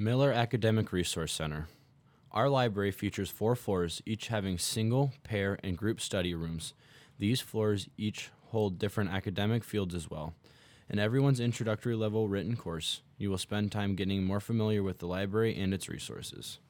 Miller Academic Resource Center. Our library features four floors, each having single, pair, and group study rooms. These floors each hold different academic fields as well. In everyone's introductory level written course, you will spend time getting more familiar with the library and its resources.